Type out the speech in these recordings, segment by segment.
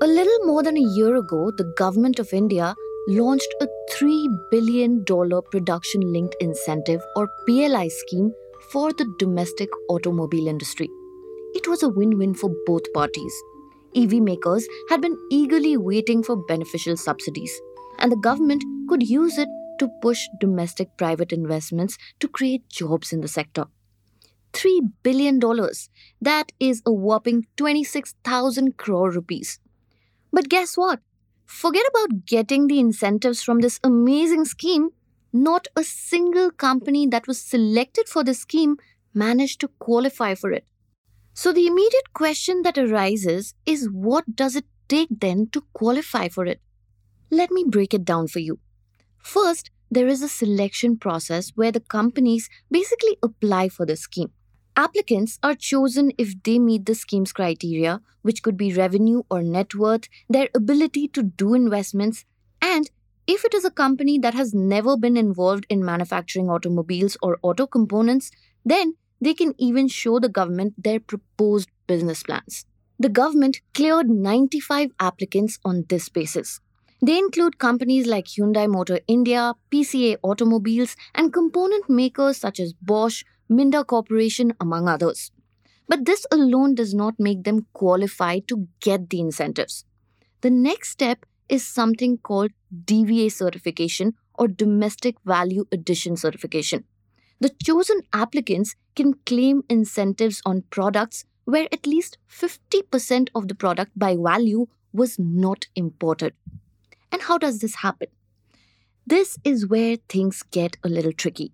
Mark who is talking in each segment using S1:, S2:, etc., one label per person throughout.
S1: A little more than a year ago, the government of India launched a $3 billion production linked incentive or PLI scheme for the domestic automobile industry. It was a win win for both parties. EV makers had been eagerly waiting for beneficial subsidies, and the government could use it to push domestic private investments to create jobs in the sector. $3 billion. That is a whopping 26,000 crore rupees. But guess what? Forget about getting the incentives from this amazing scheme. Not a single company that was selected for the scheme managed to qualify for it. So, the immediate question that arises is what does it take then to qualify for it? Let me break it down for you. First, there is a selection process where the companies basically apply for the scheme. Applicants are chosen if they meet the scheme's criteria, which could be revenue or net worth, their ability to do investments, and if it is a company that has never been involved in manufacturing automobiles or auto components, then they can even show the government their proposed business plans. The government cleared 95 applicants on this basis. They include companies like Hyundai Motor India, PCA Automobiles, and component makers such as Bosch, Minda Corporation, among others. But this alone does not make them qualified to get the incentives. The next step is something called DVA certification or Domestic Value Addition certification. The chosen applicants can claim incentives on products where at least 50% of the product by value was not imported. And how does this happen? This is where things get a little tricky.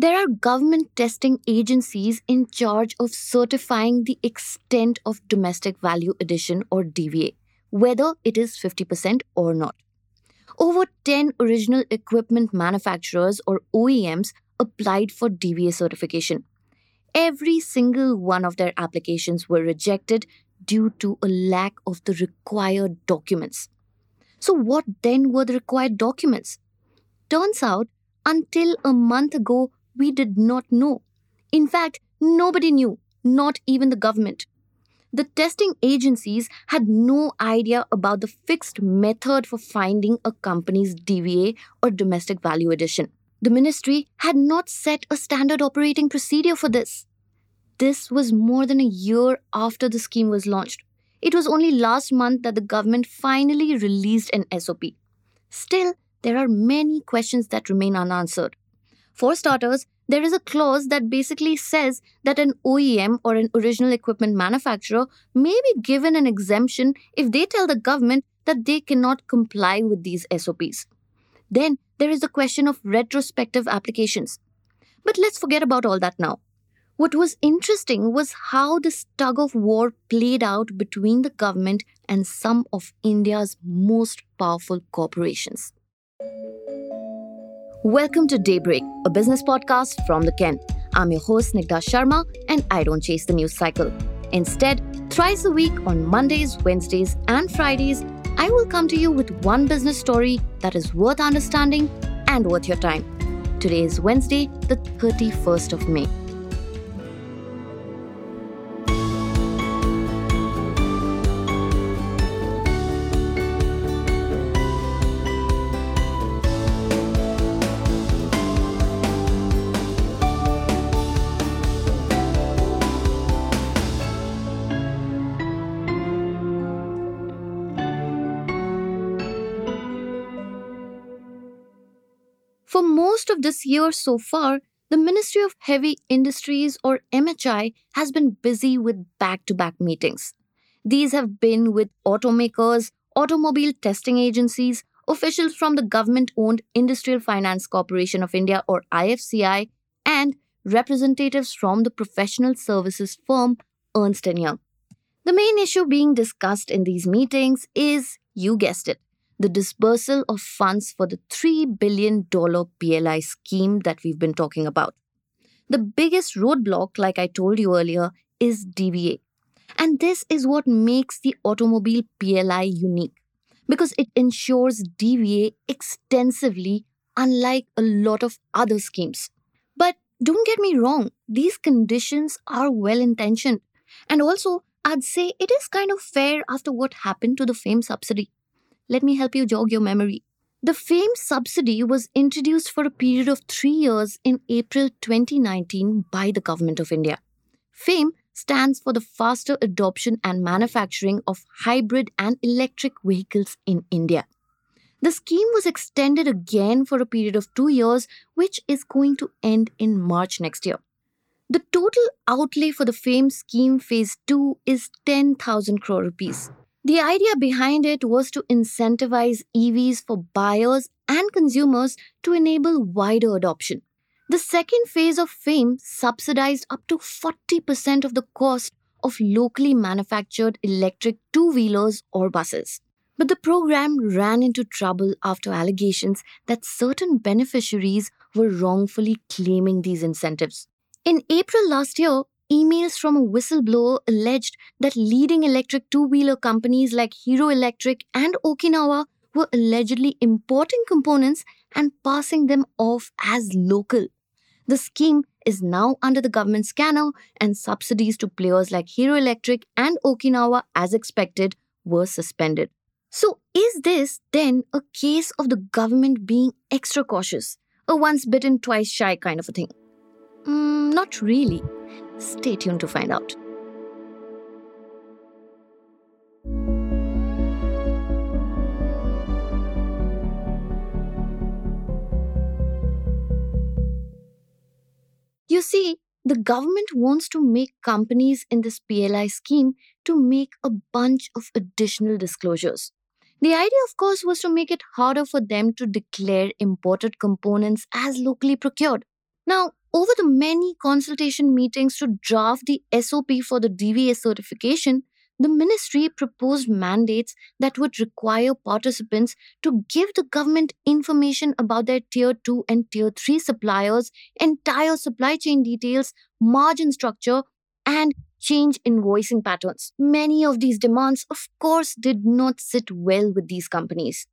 S1: There are government testing agencies in charge of certifying the extent of domestic value addition or DVA, whether it is 50% or not. Over 10 original equipment manufacturers or OEMs applied for DVA certification. Every single one of their applications were rejected due to a lack of the required documents. So, what then were the required documents? Turns out, until a month ago, we did not know. In fact, nobody knew, not even the government. The testing agencies had no idea about the fixed method for finding a company's DVA or domestic value addition. The ministry had not set a standard operating procedure for this. This was more than a year after the scheme was launched. It was only last month that the government finally released an SOP. Still, there are many questions that remain unanswered. For starters, there is a clause that basically says that an OEM or an original equipment manufacturer may be given an exemption if they tell the government that they cannot comply with these SOPs. Then there is the question of retrospective applications. But let's forget about all that now. What was interesting was how this tug of war played out between the government and some of India's most powerful corporations. Welcome to Daybreak, a business podcast from the Ken. I'm your host, Snigdha Sharma, and I don't chase the news cycle. Instead, thrice a week on Mondays, Wednesdays, and Fridays, I will come to you with one business story that is worth understanding and worth your time. Today is Wednesday, the 31st of May. This year so far, the Ministry of Heavy Industries or MHI has been busy with back to back meetings. These have been with automakers, automobile testing agencies, officials from the government owned Industrial Finance Corporation of India or IFCI, and representatives from the professional services firm Ernst & Young. The main issue being discussed in these meetings is, you guessed it, the disbursal of funds for the $3 billion PLI scheme that we've been talking about. The biggest roadblock, like I told you earlier, is DVA. And this is what makes the automobile PLI unique because it ensures DVA extensively, unlike a lot of other schemes. But don't get me wrong, these conditions are well intentioned. And also, I'd say it is kind of fair after what happened to the FAME subsidy. Let me help you jog your memory. The FAME subsidy was introduced for a period of three years in April 2019 by the Government of India. FAME stands for the faster adoption and manufacturing of hybrid and electric vehicles in India. The scheme was extended again for a period of two years, which is going to end in March next year. The total outlay for the FAME scheme phase 2 is 10,000 crore rupees. The idea behind it was to incentivize EVs for buyers and consumers to enable wider adoption. The second phase of FAME subsidized up to 40% of the cost of locally manufactured electric two wheelers or buses. But the program ran into trouble after allegations that certain beneficiaries were wrongfully claiming these incentives. In April last year, emails from a whistleblower alleged that leading electric two wheeler companies like Hero Electric and Okinawa were allegedly importing components and passing them off as local. The scheme is now under the government scanner, and subsidies to players like Hero Electric and Okinawa, as expected, were suspended. So, is this then a case of the government being extra cautious? A once bitten, twice shy kind of a thing? Mm, not really. Stay tuned to find out. You see, the government wants to make companies in this PLI scheme to make a bunch of additional disclosures. The idea, of course, was to make it harder for them to declare imported components as locally procured. Now, over the many consultation meetings to draft the SOP for the DVA certification, the ministry proposed mandates that would require participants to give the government information about their tier 2 and tier 3 suppliers, entire supply chain details, margin structure, and change invoicing patterns. Many of these demands, of course, did not sit well with these companies.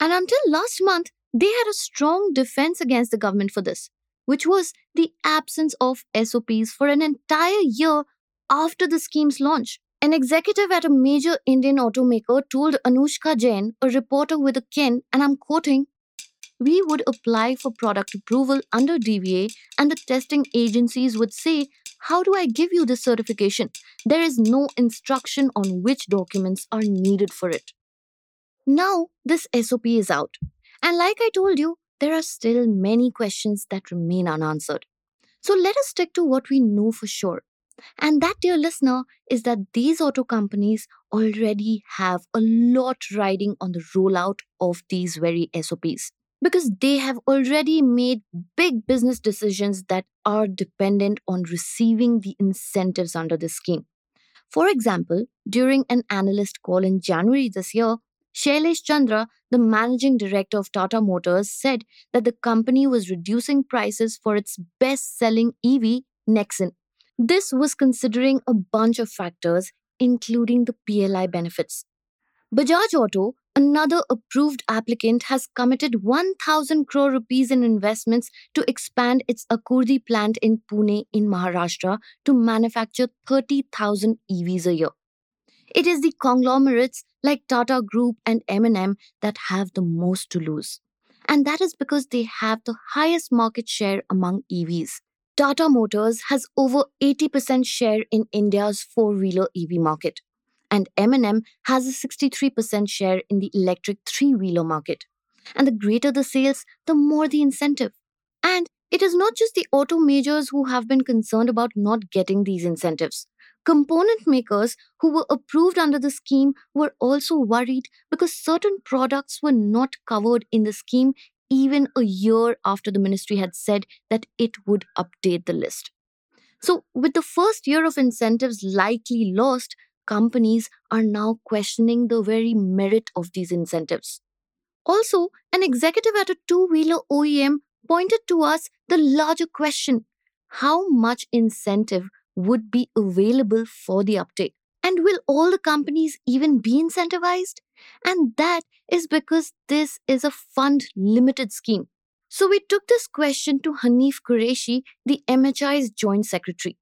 S1: And until last month, they had a strong defense against the government for this, which was the absence of SOPs for an entire year after the scheme's launch. An executive at a major Indian automaker told Anushka Jain, a reporter with a Ken, and I'm quoting, we would apply for product approval under DVA, and the testing agencies would say how do I give you this certification? There is no instruction on which documents are needed for it. Now, this SOP is out. And like I told you, there are still many questions that remain unanswered. So let us stick to what we know for sure. And that, dear listener, is that these auto companies already have a lot riding on the rollout of these very SOPs because they have already made big business decisions that are dependent on receiving the incentives under the scheme. For example, during an analyst call in January this year, Shailesh Chandra, the managing director of Tata Motors, said that the company was reducing prices for its best selling EV, Nexon. This was considering a bunch of factors, including the PLI benefits. Bajaj Auto, another approved applicant has committed 1000 crore rupees in investments to expand its Akurdi plant in Pune in Maharashtra to manufacture 30,000 EVs a year. It is the conglomerates like Tata Group and M&M that have the most to lose. And that is because they have the highest market share among EVs. Tata Motors has over 80% share in India's four-wheeler EV market and M&M has a 63% share in the electric three-wheeler market. And the greater the sales, the more the incentive. And it is not just the auto majors who have been concerned about not getting these incentives. Component makers who were approved under the scheme were also worried because certain products were not covered in the scheme even a year after the ministry had said that it would update the list. So, with the first year of incentives likely lost, companies are now questioning the very merit of these incentives. Also, an executive at a two wheeler OEM pointed to us the larger question how much incentive would be available for the uptake? And will all the companies even be incentivized? And that is because this is a fund limited scheme. So we took this question to Hanif Qureshi, the MHI's joint secretary.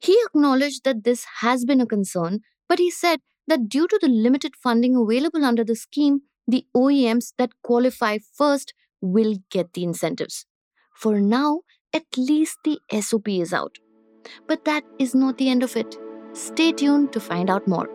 S1: He acknowledged that this has been a concern, but he said that due to the limited funding available under the scheme, the OEMs that qualify first will get the incentives. For now, at least the SOP is out. But that is not the end of it. Stay tuned to find out more.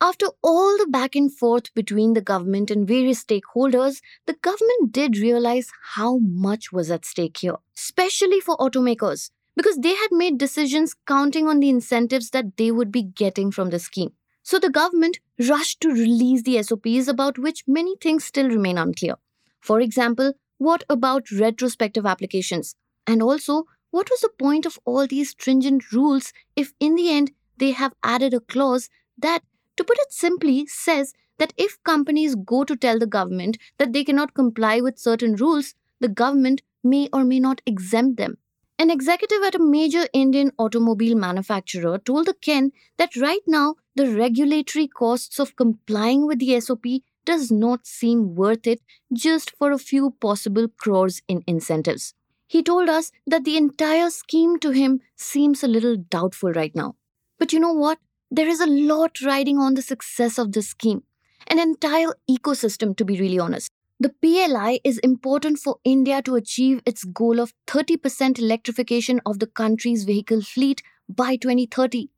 S1: After all the back and forth between the government and various stakeholders, the government did realize how much was at stake here, especially for automakers, because they had made decisions counting on the incentives that they would be getting from the scheme. So the government rushed to release the SOPs about which many things still remain unclear. For example, what about retrospective applications? And also, what was the point of all these stringent rules if in the end they have added a clause that to put it simply, says that if companies go to tell the government that they cannot comply with certain rules, the government may or may not exempt them. An executive at a major Indian automobile manufacturer told the Ken that right now the regulatory costs of complying with the SOP does not seem worth it just for a few possible crores in incentives. He told us that the entire scheme to him seems a little doubtful right now. But you know what? There is a lot riding on the success of this scheme, an entire ecosystem, to be really honest. The PLI is important for India to achieve its goal of 30% electrification of the country's vehicle fleet by 2030.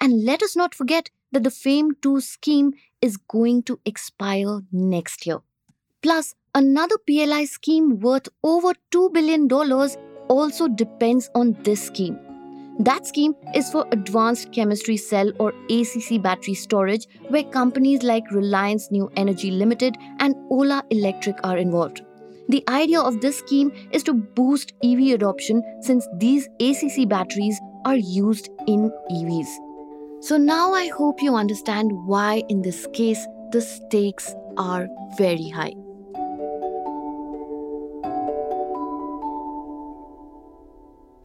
S1: And let us not forget that the FAME 2 scheme is going to expire next year. Plus, another PLI scheme worth over $2 billion also depends on this scheme. That scheme is for Advanced Chemistry Cell or ACC battery storage, where companies like Reliance New Energy Limited and Ola Electric are involved. The idea of this scheme is to boost EV adoption since these ACC batteries are used in EVs. So now I hope you understand why, in this case, the stakes are very high.